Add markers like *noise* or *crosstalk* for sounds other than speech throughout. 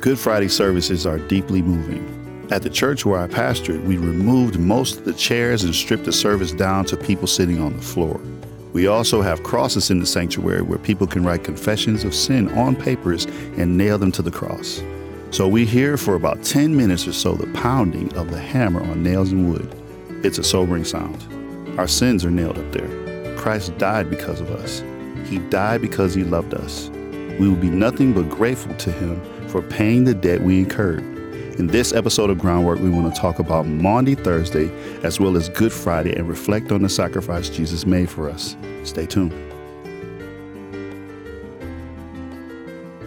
Good Friday services are deeply moving. At the church where I pastored, we removed most of the chairs and stripped the service down to people sitting on the floor. We also have crosses in the sanctuary where people can write confessions of sin on papers and nail them to the cross. So we hear for about 10 minutes or so the pounding of the hammer on nails and wood. It's a sobering sound. Our sins are nailed up there. Christ died because of us. He died because he loved us. We will be nothing but grateful to him for paying the debt we incurred. In this episode of Groundwork, we want to talk about Maundy Thursday as well as Good Friday and reflect on the sacrifice Jesus made for us. Stay tuned.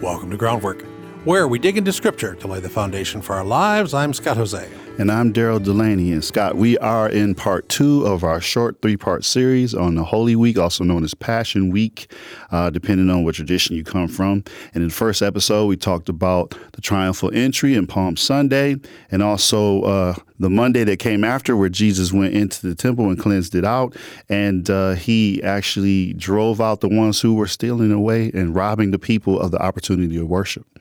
Welcome to Groundwork, where we dig into Scripture to lay the foundation for our lives. I'm Scott Hoezee. And I'm Daryl Delaney. And Scott, we are in part two of our short three part series on the Holy Week, also known as Passion Week, uh, depending on what tradition you come from. And in the first episode, we talked about the triumphal entry and Palm Sunday, and also uh, the Monday that came after, where Jesus went into the temple and cleansed it out. And uh, he actually drove out the ones who were stealing away and robbing the people of the opportunity to worship.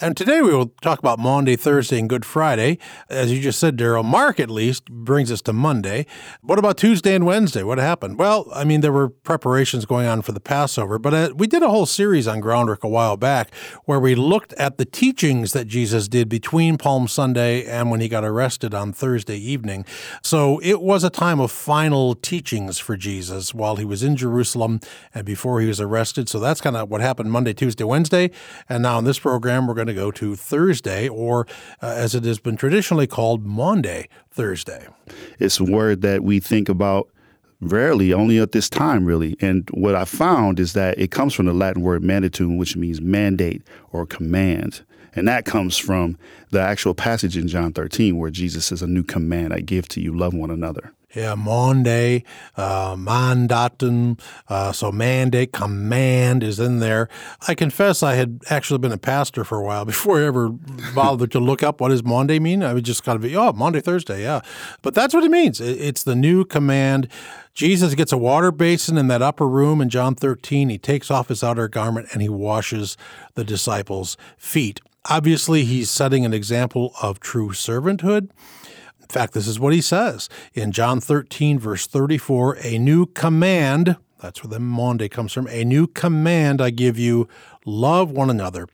And today we will talk about Maundy, Thursday, and Good Friday. As you just said, Daryl, Mark at least brings us to Monday. What about Tuesday and Wednesday? What happened? Well, I mean, there were preparations going on for the Passover, but uh, we did a whole series on Groundwork a while back where we looked at the teachings that Jesus did between Palm Sunday and when he got arrested on Thursday evening. So it was a time of final teachings for Jesus while he was in Jerusalem and before he was arrested. So that's kind of what happened Monday, Tuesday, Wednesday. And now in this program, we're going to to go to Thursday, or uh, as it has been traditionally called, Maundy Thursday. It's a word that we think about rarely, only at this time, really. And what I found is that it comes from the Latin word mandatum, which means mandate or command. And that comes from the actual passage in John 13 where Jesus says, A new command I give to you, love one another. Yeah, Maundy, uh, mandatum, uh, so mandate, command is in there. I confess I had actually been a pastor for a while *laughs* before I ever bothered to look up what does Maundy mean. I was just kind of, be oh, Maundy, Thursday, yeah. But that's what it means. It's the new command. Jesus gets a water basin in that upper room in John 13. He takes off his outer garment and he washes the disciples' feet. Obviously, he's setting an example of true servanthood. In fact, this is what he says in John 13, verse 34 A new command, that's where the Maundy comes from, a new command I give you love one another.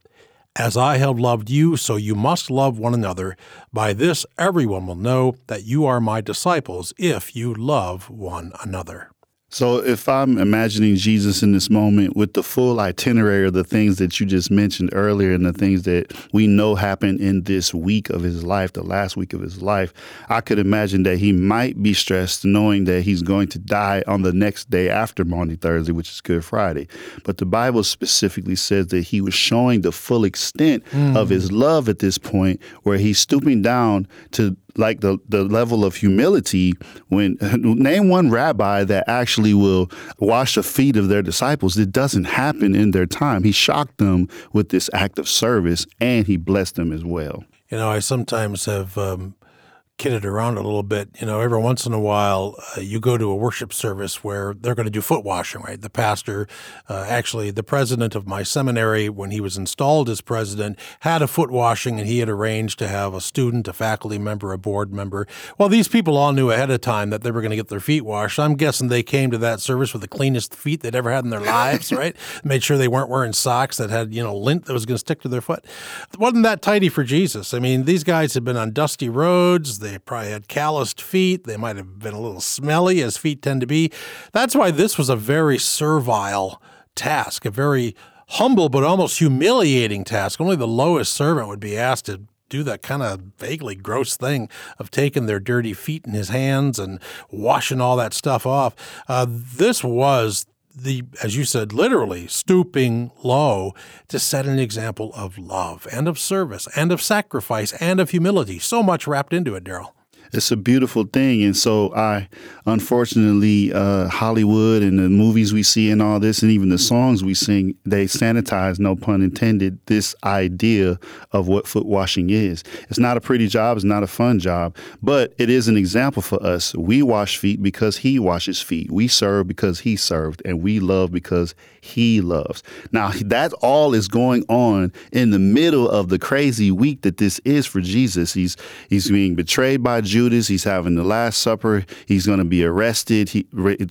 As I have loved you, so you must love one another. By this, everyone will know that you are my disciples if you love one another. So, if I'm imagining Jesus in this moment with the full itinerary of the things that you just mentioned earlier and the things that we know happened in this week of his life, the last week of his life, I could imagine that he might be stressed knowing that he's going to die on the next day after Maundy Thursday, which is Good Friday. But the Bible specifically says that he was showing the full extent mm. of his love at this point, where he's stooping down to like the, the level of humility when *laughs* name one rabbi that actually will wash the feet of their disciples. It doesn't happen in their time. He shocked them with this act of service and he blessed them as well. You know, I sometimes have um, kidded around a little bit. You know, every once in a while, uh, you go to a worship service where they're going to do foot washing, right? The pastor, uh, actually, the president of my seminary, when he was installed as president, had a foot washing and he had arranged to have a student, a faculty member, a board member. Well, these people all knew ahead of time that they were going to get their feet washed. I'm guessing they came to that service with the cleanest feet they'd ever had in their *laughs* lives, right? Made sure they weren't wearing socks that had, you know, lint that was going to stick to their foot. It wasn't that tidy for Jesus. I mean, these guys had been on dusty roads. They probably had calloused feet. They might have been a little smelly, as feet tend to be. That's why this was a very servile task, a very humble but almost humiliating task. Only the lowest servant would be asked to do that kind of vaguely gross thing of taking their dirty feet in his hands and washing all that stuff off. Uh, this was the, as you said, literally stooping low to set an example of love and of service and of sacrifice and of humility. So much wrapped into it, Daryl. It's a beautiful thing. And so I, unfortunately, uh, Hollywood and the movies we see and all this, and even the songs we sing, they sanitize, no pun intended, this idea of what foot washing is. It's not a pretty job. It's not a fun job, but it is an example for us. We wash feet because he washes feet. We serve because he served and we love because he loves. Now that all is going on in the middle of the crazy week that this is for Jesus. He's, he's being betrayed by Judas. He's having the Last Supper. He's going to be arrested. He,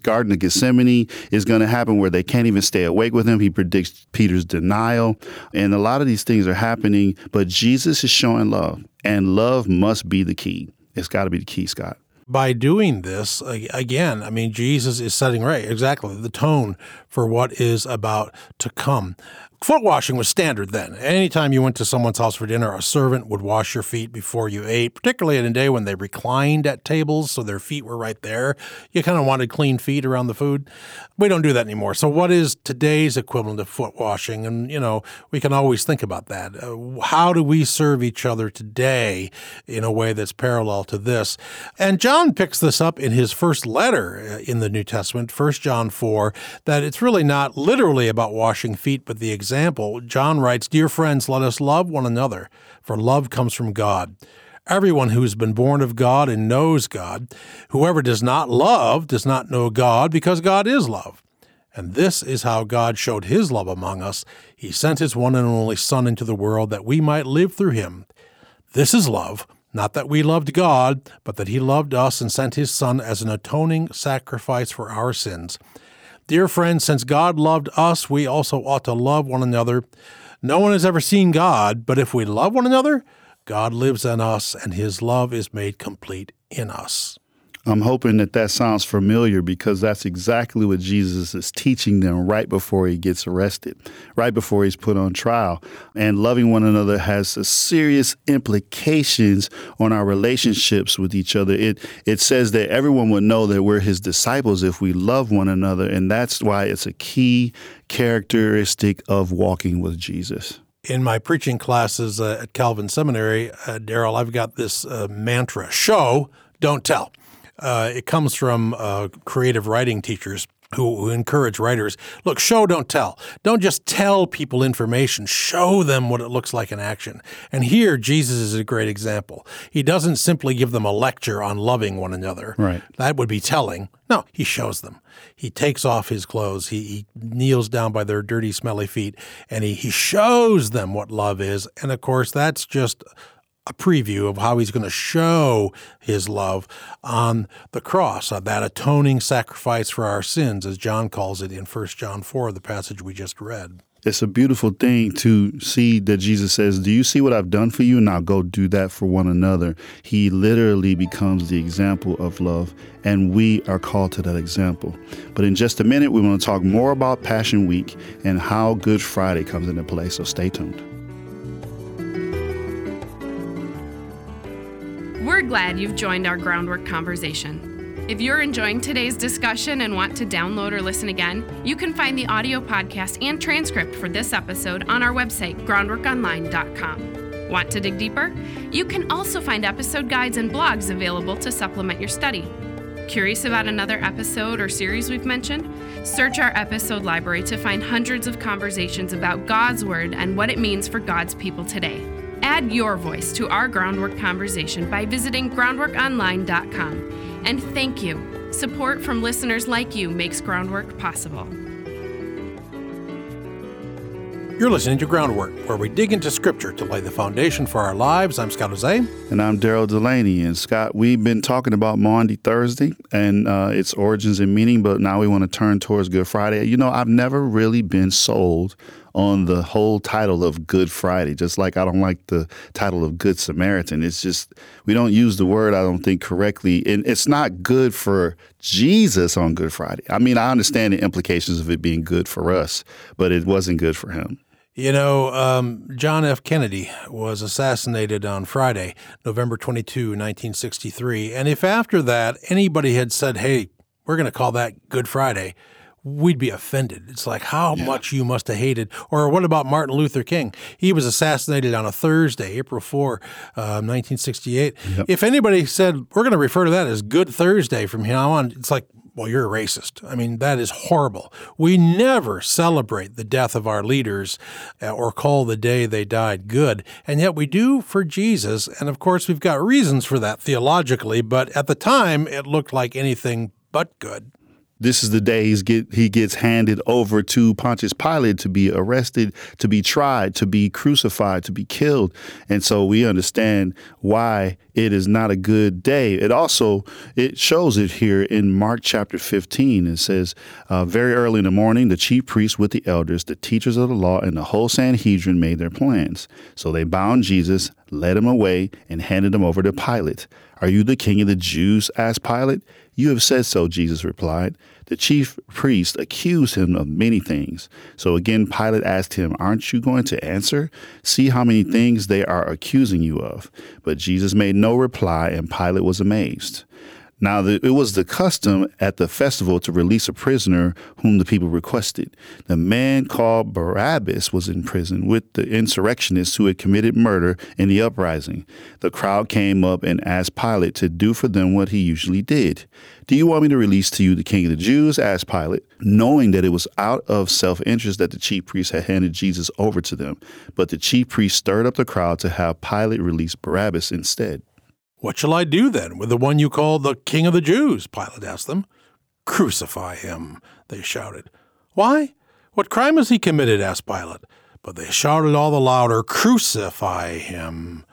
Garden of Gethsemane is going to happen where they can't even stay awake with him. He predicts Peter's denial. And a lot of these things are happening, but Jesus is showing love, and love must be the key. It's got to be the key, Scott by doing this, again, I mean, Jesus is setting right exactly the tone for what is about to come. Foot washing was standard then. Anytime you went to someone's house for dinner, a servant would wash your feet before you ate, particularly in a day when they reclined at tables, so their feet were right there. You kind of wanted clean feet around the food. We don't do that anymore. So, what is today's equivalent of foot washing? And, you know, we can always think about that. Uh, how do we serve each other today in a way that's parallel to this? And John picks this up in his first letter uh, in the New Testament, 1 John 4, that it's really not literally about washing feet, but the example, John writes, Dear friends, let us love one another, for love comes from God. Everyone who has been born of God and knows God, whoever does not love does not know God, because God is love. And this is how God showed his love among us. He sent his one and only Son into the world that we might live through him. This is love, not that we loved God, but that he loved us and sent his Son as an atoning sacrifice for our sins. Dear friends, since God loved us, we also ought to love one another. No one has ever seen God, but if we love one another, God lives in us and his love is made complete in us. I'm hoping that that sounds familiar because that's exactly what Jesus is teaching them right before he gets arrested, right before he's put on trial. And loving one another has serious implications on our relationships with each other. It it says that everyone would know that we're his disciples if we love one another, and that's why it's a key characteristic of walking with Jesus in my preaching classes uh, at Calvin Seminary, uh, Daryl, I've got this uh, mantra show, don't tell. Uh, it comes from uh, creative writing teachers who, who, encourage writers look, show, don't tell. Don't just tell people information, show them what it looks like in action. And here, Jesus is a great example. He doesn't simply give them a lecture on loving one another. Right. That would be telling. No, he shows them. He takes off his clothes. He, he kneels down by their dirty, smelly feet, and he, he shows them what love is. And of course, that's just a preview of how he's going to show his love on the cross, uh, that atoning sacrifice for our sins, as John calls it in 1 John 4, the passage we just read. It's a beautiful thing to see that Jesus says, Do you see what I've done for you? Now go do that for one another. He literally becomes the example of love, and we are called to that example. But in just a minute, we want to talk more about Passion Week and how Good Friday comes into play, so stay tuned. Glad you've joined our groundwork conversation. If you're enjoying today's discussion and want to download or listen again, you can find the audio podcast and transcript for this episode on our website, groundworkonline.com. Want to dig deeper? You can also find episode guides and blogs available to supplement your study. Curious about another episode or series we've mentioned? Search our episode library to find hundreds of conversations about God's Word and what it means for God's people today. Add your voice to our groundwork conversation by visiting groundworkonline.com. And thank you. Support from listeners like you makes groundwork possible. You're listening to Groundwork, where we dig into Scripture to lay the foundation for our lives. I'm Scott Hoezee. And I'm Daryl Delaney. And Scott, we've been talking about Maundy Thursday and uh, its origins and meaning, but now we want to turn towards Good Friday. You know, I've never really been sold on the whole title of Good Friday, just like I don't like the title of Good Samaritan. It's just, we don't use the word, I don't think, correctly. And it's not good for Jesus on Good Friday. I mean, I understand the implications of it being good for us, but it wasn't good for him. You know, um, John F. Kennedy was assassinated on Friday, November 22, 1963. And if after that anybody had said, hey, we're going to call that Good Friday, we'd be offended. It's like how yeah. much you must have hated. Or what about Martin Luther King? He was assassinated on a Thursday, April 4, uh, 1968. Yep. If anybody said, we're going to refer to that as Good Thursday from now on, it's like, well, you're a racist. I mean, that is horrible. We never celebrate the death of our leaders uh, or call the day they died good. And yet we do for Jesus. And of course, we've got reasons for that theologically, but at the time, it looked like anything but good this is the day he's get, he gets handed over to Pontius Pilate to be arrested, to be tried, to be crucified, to be killed. And so we understand why it is not a good day. It also it shows it here in Mark chapter 15. It says, uh, very early in the morning, the chief priests with the elders, the teachers of the law, and the whole Sanhedrin made their plans. So they bound Jesus, led him away, and handed him over to Pilate. Are you the king of the Jews? asked Pilate. You have said so, Jesus replied. The chief priest accused him of many things. So again, Pilate asked him, Aren't you going to answer? See how many things they are accusing you of. But Jesus made no reply, and Pilate was amazed. Now, the, it was the custom at the festival to release a prisoner whom the people requested. The man called Barabbas was in prison with the insurrectionists who had committed murder in the uprising. The crowd came up and asked Pilate to do for them what he usually did. Do you want me to release to you the king of the Jews? asked Pilate, knowing that it was out of self interest that the chief priests had handed Jesus over to them. But the chief priests stirred up the crowd to have Pilate release Barabbas instead. What shall I do then with the one you call the King of the Jews? Pilate asked them. Crucify him, they shouted. Why? What crime has he committed? asked Pilate. But they shouted all the louder, Crucify him.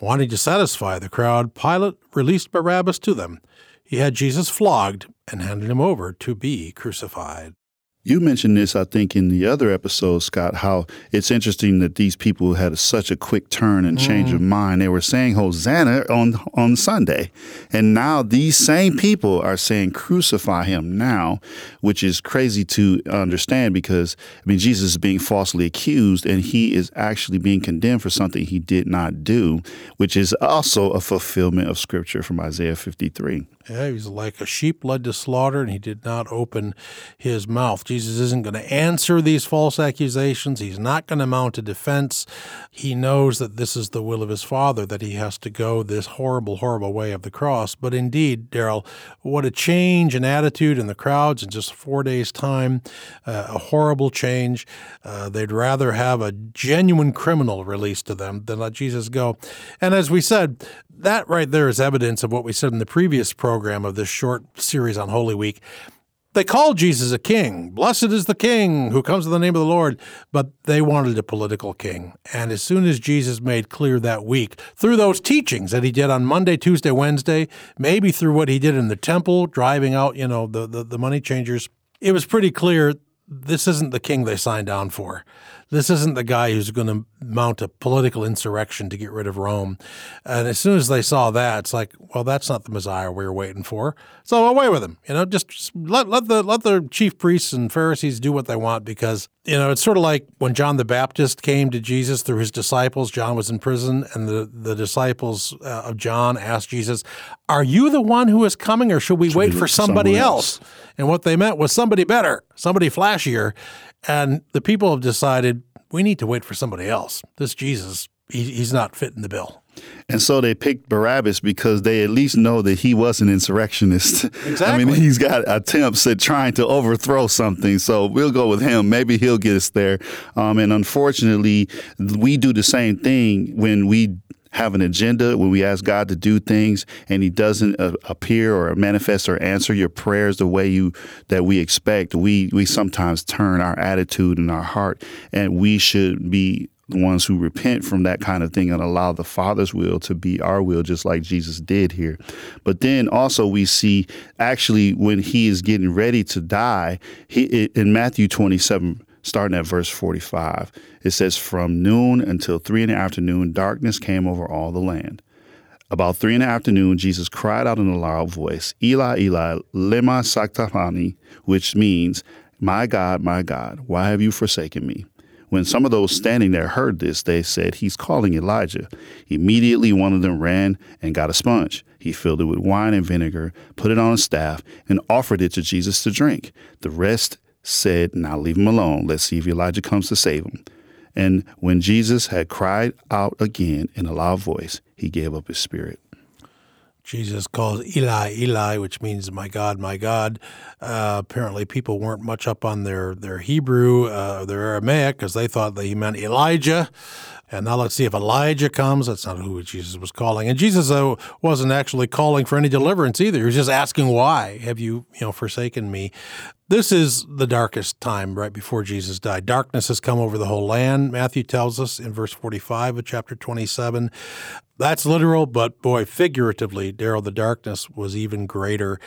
Wanting to satisfy the crowd, Pilate released Barabbas to them. He had Jesus flogged and handed him over to be crucified. You mentioned this, I think, in the other episode, Scott, how it's interesting that these people had such a quick turn and change mm. of mind. They were saying Hosanna on, on Sunday. And now these same people are saying crucify him now, which is crazy to understand because, I mean, Jesus is being falsely accused and he is actually being condemned for something he did not do, which is also a fulfillment of scripture from Isaiah 53. Yeah, he's like a sheep led to slaughter, and he did not open his mouth. Jesus isn't going to answer these false accusations. He's not going to mount a defense. He knows that this is the will of his Father, that he has to go this horrible, horrible way of the cross. But indeed, Daryl, what a change in attitude in the crowds in just four days' time. Uh, a horrible change. Uh, they'd rather have a genuine criminal released to them than let Jesus go. And as we said, that right there is evidence of what we said in the previous program of this short series on Holy Week. They called Jesus a king. Blessed is the king who comes in the name of the Lord. But they wanted a political king. And as soon as Jesus made clear that week, through those teachings that he did on Monday, Tuesday, Wednesday, maybe through what he did in the temple, driving out, you know, the, the, the money changers, it was pretty clear this isn't the king they signed on for. This isn't the guy who's going to mount a political insurrection to get rid of Rome. And as soon as they saw that, it's like, well, that's not the Messiah we were waiting for. So away with him. You know, just, just let let the let the chief priests and Pharisees do what they want because you know it's sort of like when John the Baptist came to Jesus through his disciples. John was in prison, and the the disciples uh, of John asked Jesus, "Are you the one who is coming, or should we should wait we for somebody else? else?" And what they meant was somebody better, somebody flashier. And the people have decided we need to wait for somebody else. This Jesus, he, he's not fitting the bill. And so they picked Barabbas because they at least know that he was an insurrectionist. Exactly. *laughs* I mean, he's got attempts at trying to overthrow something. So we'll go with him. Maybe he'll get us there. Um, and unfortunately, we do the same thing when we have an agenda, when we ask God to do things and He doesn't uh, appear or manifest or answer your prayers the way you that we expect, we we sometimes turn our attitude and our heart, and we should be the ones who repent from that kind of thing and allow the Father's will to be our will, just like Jesus did here. But then also we see actually when He is getting ready to die, He in Matthew twenty seven starting at verse 45. It says, From noon until three in the afternoon, darkness came over all the land. About three in the afternoon, Jesus cried out in a loud voice, Eli, Eli, lema sabachthani, which means, My God, my God, why have you forsaken me? When some of those standing there heard this, they said, He's calling Elijah. Immediately one of them ran and got a sponge. He filled it with wine and vinegar, put it on a staff, and offered it to Jesus to drink. The rest said, Now leave him alone. Let's see if Elijah comes to save him. And when Jesus had cried out again in a loud voice, he gave up his spirit. Jesus calls Eli, Eli, which means my God, my God. Uh, apparently, people weren't much up on their their Hebrew, uh, their Aramaic, because they thought that he meant Elijah. And now let's see if Elijah comes. That's not who Jesus was calling. And Jesus uh, wasn't actually calling for any deliverance either. He was just asking, "Why have you, you know, forsaken me?" This is the darkest time right before Jesus died. Darkness has come over the whole land. Matthew tells us in verse 45 of chapter 27. That's literal, but boy, figuratively, Daryl, the darkness was even greater.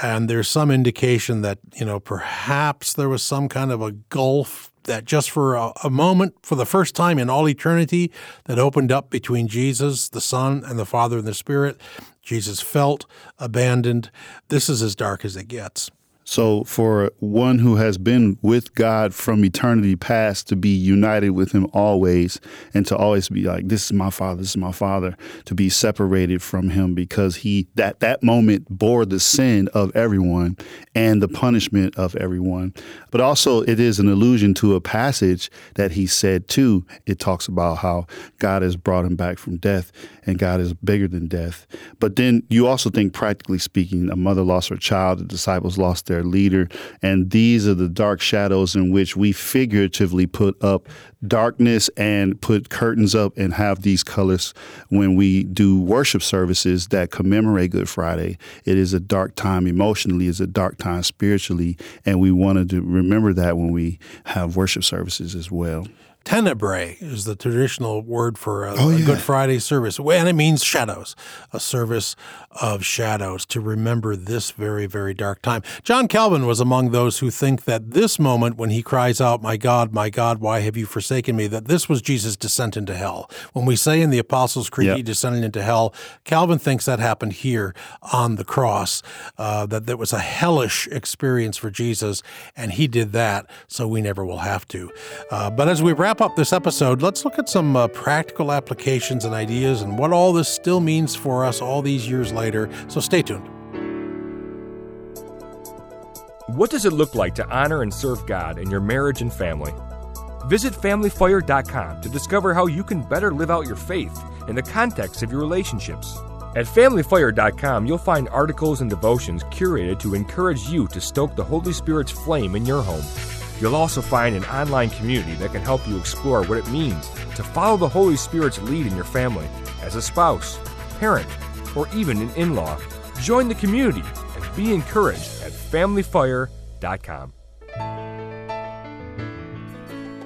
And there's some indication that, you know, perhaps there was some kind of a gulf that just for a, a, moment, for the first time in all eternity, that opened up between Jesus, the Son, and the Father and the Spirit. Jesus felt abandoned. This is as dark as it gets. So, for one who has been with God from eternity past to be united with Him always and to always be like, This is my Father, this is my Father, to be separated from Him because He, that, that moment, bore the sin of everyone and the punishment of everyone. But also, it is an allusion to a passage that He said too. It talks about how God has brought Him back from death and God is bigger than death. But then you also think, practically speaking, a mother lost her child, the disciples lost their leader, and these are the dark shadows in which we figuratively put up darkness and put curtains up and have these colors when we do worship services that commemorate Good Friday. It is a dark time emotionally, it's a dark time spiritually, and we wanted to remember that when we have worship services as well. Tenebrae is the traditional word for a, oh, yeah. a, Good Friday service, and it means shadows, a service of shadows to remember this very, very dark time. John Calvin was among those who think that this moment when he cries out, My God, my God, why have you forsaken me, that this was Jesus' descent into hell. When we say in the Apostles' Creed, yep. he descended into hell, Calvin thinks that happened here on the cross, uh, that there was a hellish experience for Jesus, and he did that, so we never will have to. Uh, but as we wrap wrap up this episode, let's look at some uh, practical applications and ideas and what all this still means for us all these years later. So stay tuned. What does it look like to honor and serve God in your marriage and family? Visit FamilyFire.com to discover how you can better live out your faith in the context of your relationships. At FamilyFire.com, you'll find articles and devotions curated to encourage you to stoke the Holy Spirit's flame in your home. You'll also find an online community that can help you explore what it means to follow the Holy Spirit's lead in your family as a spouse, parent, or even an in law. Join the community and be encouraged at FamilyFire.com.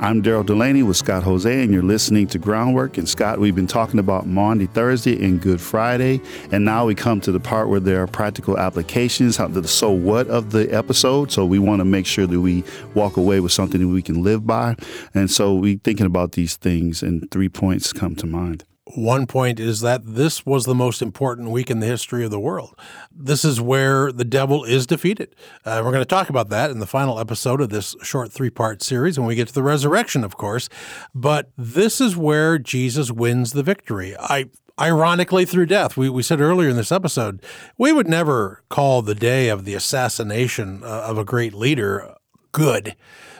I'm Daryl Delaney with Scott Hoezee, and you're listening to Groundwork. And Scott, we've been talking about Maundy Thursday and Good Friday, and now we come to the part where there are practical applications, how the so what of the episode. So we want to make sure that we walk away with something that we can live by. And so we thinking about these things, and three points come to mind. One point is that this was the most important week in the history of the world. This is where the devil is defeated. Uh, we're going to talk about that in the final episode of this short three part series when we get to the resurrection, of course. But this is where Jesus wins the victory. I ironically through death. We, we said earlier in this episode, we would never call the day of the assassination uh, of a great leader good.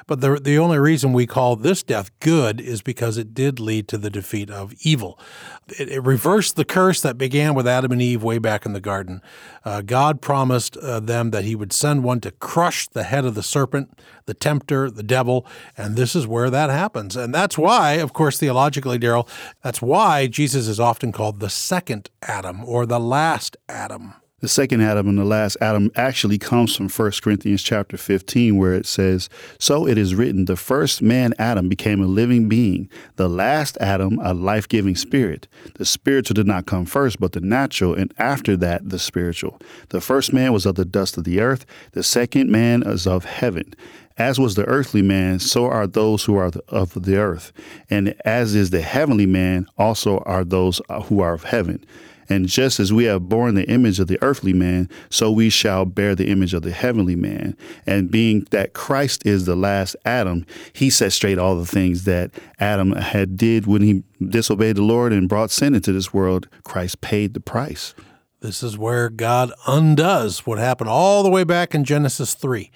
But the, the only reason we call this death good is because it did lead to the defeat of evil. It, it reversed the curse that began with Adam and Eve way back in the garden. Uh, God promised uh, them that he would send one to crush the head of the serpent, the tempter, the devil, and this is where that happens. And that's why, of course, theologically, Daryl, that's why Jesus is often called the second Adam or the last Adam. The second Adam and the last Adam actually comes from 1 Corinthians chapter 15, where it says, So it is written, the first man Adam became a living being, the last Adam a life giving spirit. The spiritual did not come first, but the natural, and after that the spiritual. The first man was of the dust of the earth, the second man is of heaven. As was the earthly man, so are those who are of the earth. And as is the heavenly man, also are those who are of heaven. And just as we have borne the image of the earthly man, so we shall bear the image of the heavenly man. And being that Christ is the last Adam, he set straight all the things that Adam had did when he disobeyed the Lord and brought sin into this world. Christ paid the price. This is where God undoes what happened all the way back in Genesis 3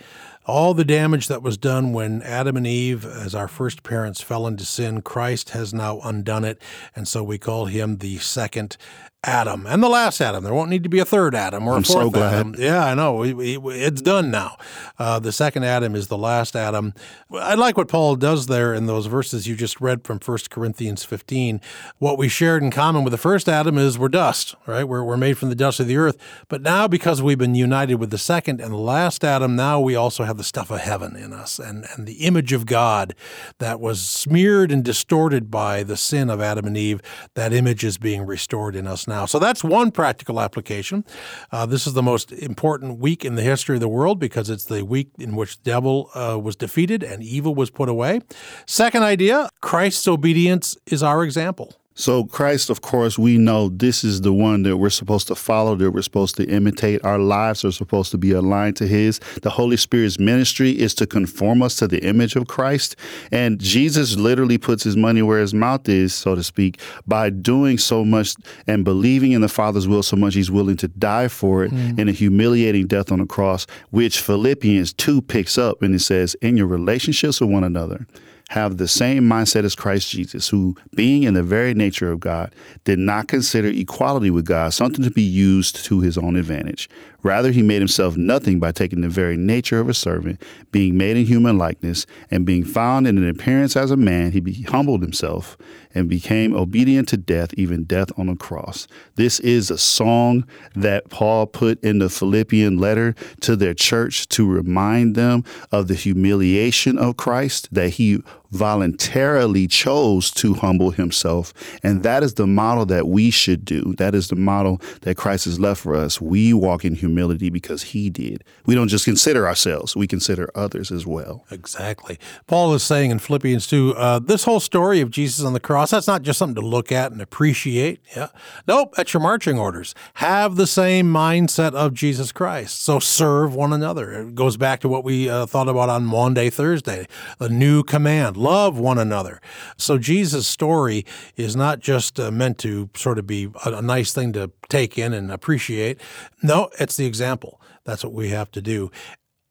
all the damage that was done when Adam and Eve, as our first parents, fell into sin, Christ has now undone it. And so we call him the second Adam and the last Adam. There won't need to be a third Adam or a I'm fourth so glad. Adam. Yeah, I know. It's done now. Uh, the second Adam is the last Adam. I like what Paul does there in those verses you just read from 1 Corinthians 15. What we shared in common with the first Adam is we're dust, right? We're, we're made from the dust of the earth. But now, because we've been united with the second and the last Adam, now we also have the stuff of heaven in us and, and the image of God that was smeared and distorted by the sin of Adam and Eve. That image is being restored in us now. So that's one practical application. Uh, this is the most important week in the history of the world because it's the week in which the devil uh, was defeated and evil was put away. Second idea Christ's obedience is our example. So, Christ, of course, we know this is the one that we're supposed to follow, that we're supposed to imitate. Our lives are supposed to be aligned to His. The Holy Spirit's ministry is to conform us to the image of Christ. And Jesus literally puts His money where His mouth is, so to speak, by doing so much and believing in the Father's will so much, He's willing to die for it mm. in a humiliating death on the cross, which Philippians 2 picks up and it says, in your relationships with one another have the same mindset as Christ Jesus, who, being in the very nature of God, did not consider equality with God something to be used to his own advantage. Rather, he made himself nothing by taking the very nature of a servant, being made in human likeness, and being found in an appearance as a man, he humbled himself and became obedient to death, even death on a cross. This is a song that Paul put in the Philippian letter to their church to remind them of the humiliation of Christ, that he voluntarily chose to humble himself. And that is the model that we should do. That is the model that Christ has left for us. We walk in humility because he did. We don't just consider ourselves, we consider others as well. Exactly. Paul is saying in Philippians 2 uh, this whole story of Jesus on the cross, that's not just something to look at and appreciate. Yeah. Nope, that's your marching orders. Have the same mindset of Jesus Christ. So serve one another. It goes back to what we uh, thought about on Maundy, Thursday, the new command love one another. So Jesus' story is not just uh, meant to sort of be a, a nice thing to take in and appreciate. No, it's the example. That's what we have to do.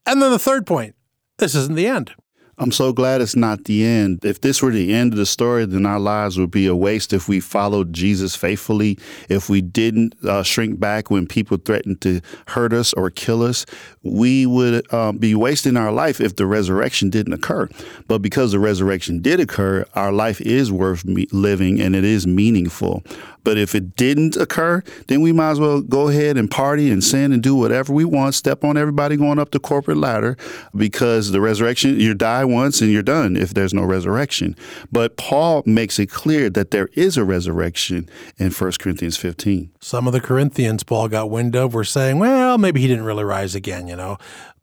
And then the third point this isn't the end. I'm so glad it's not the end. If this were the end of the story, then our lives would be a waste if we followed Jesus faithfully, if we didn't uh, shrink back when people threatened to hurt us or kill us. We would um, be wasting our life if the resurrection didn't occur. But because the resurrection did occur, our life is worth living and it is meaningful. But if it didn't occur, then we might as well go ahead and party and sin and do whatever we want, step on everybody going up the corporate ladder because the resurrection, you die once and you're done if there's no resurrection. But Paul makes it clear that there is a resurrection in 1 Corinthians 15. Some of the Corinthians Paul got wind of were saying, well, maybe he didn't really rise again, you know.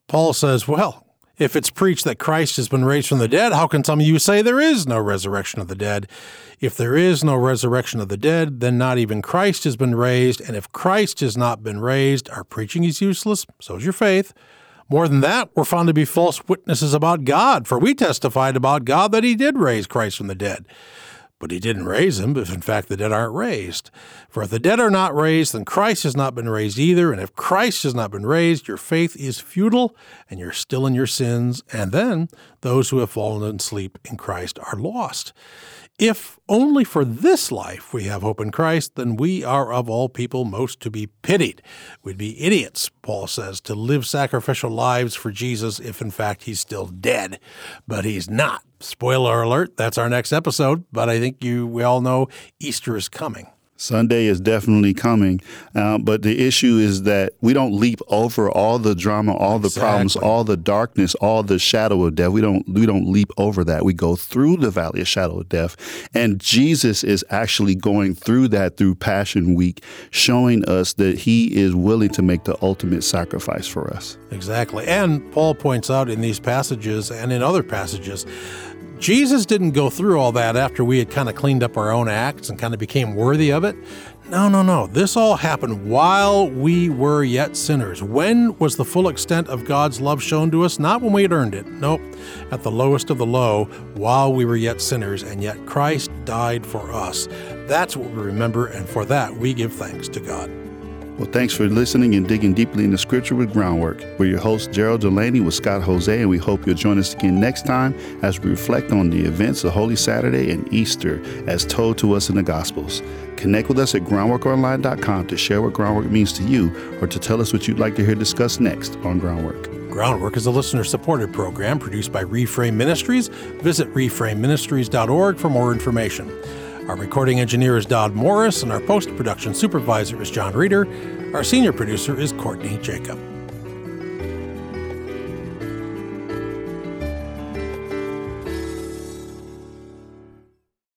Paul says, well, if it's preached that Christ has been raised from the dead, how can some of you say there is no resurrection of the dead? If there is no resurrection of the dead, then not even Christ has been raised. And if Christ has not been raised, our preaching is useless, so is your faith. More than that, we're found to be false witnesses about God, for we testified about God that he did raise Christ from the dead. But he didn't raise them if in fact the dead aren't raised. For if the dead are not raised, then Christ has not been raised either. And if Christ has not been raised, your faith is futile and you're still in your sins. And then those who have fallen asleep in Christ are lost. If only for this life we have hope in Christ, then we are of all people most to be pitied. We'd be idiots, Paul says, to live sacrificial lives for Jesus if in fact he's still dead. But he's not. Spoiler alert, that's our next episode, but I think you we all know Easter is coming. Sunday is definitely coming, uh, but the issue is that we don't leap over all the drama, all the exactly. problems, all the darkness, all the shadow of death. We don't we don't leap over that. We go through the valley of shadow of death, and Jesus is actually going through that through Passion Week, showing us that He is willing to make the ultimate sacrifice for us. Exactly, and Paul points out in these passages and in other passages Jesus didn't go through all that after we had kind of cleaned up our own acts and kind of became worthy of it. No, no, no. This all happened while we were yet sinners. When was the full extent of God's love shown to us? Not when we had earned it. Nope. At the lowest of the low, while we were yet sinners, and yet Christ died for us. That's what we remember, and for that we give thanks to God. Well, thanks for listening and digging deeply into Scripture with Groundwork. We're your hosts, Daryl Delaney with Scott Hoezee, and we hope you'll join us again next time as we reflect on the events of Holy Saturday and Easter as told to us in the Gospels. Connect with us at groundworkonline.com to share what groundwork means to you or to tell us what you'd like to hear discussed next on Groundwork. Groundwork is a listener supported program produced by Reframe Ministries. Visit reframeministries.org for more information. Our recording engineer is Dodd Morris, and our post production supervisor is John Reeder. Our senior producer is Courtney Jacob.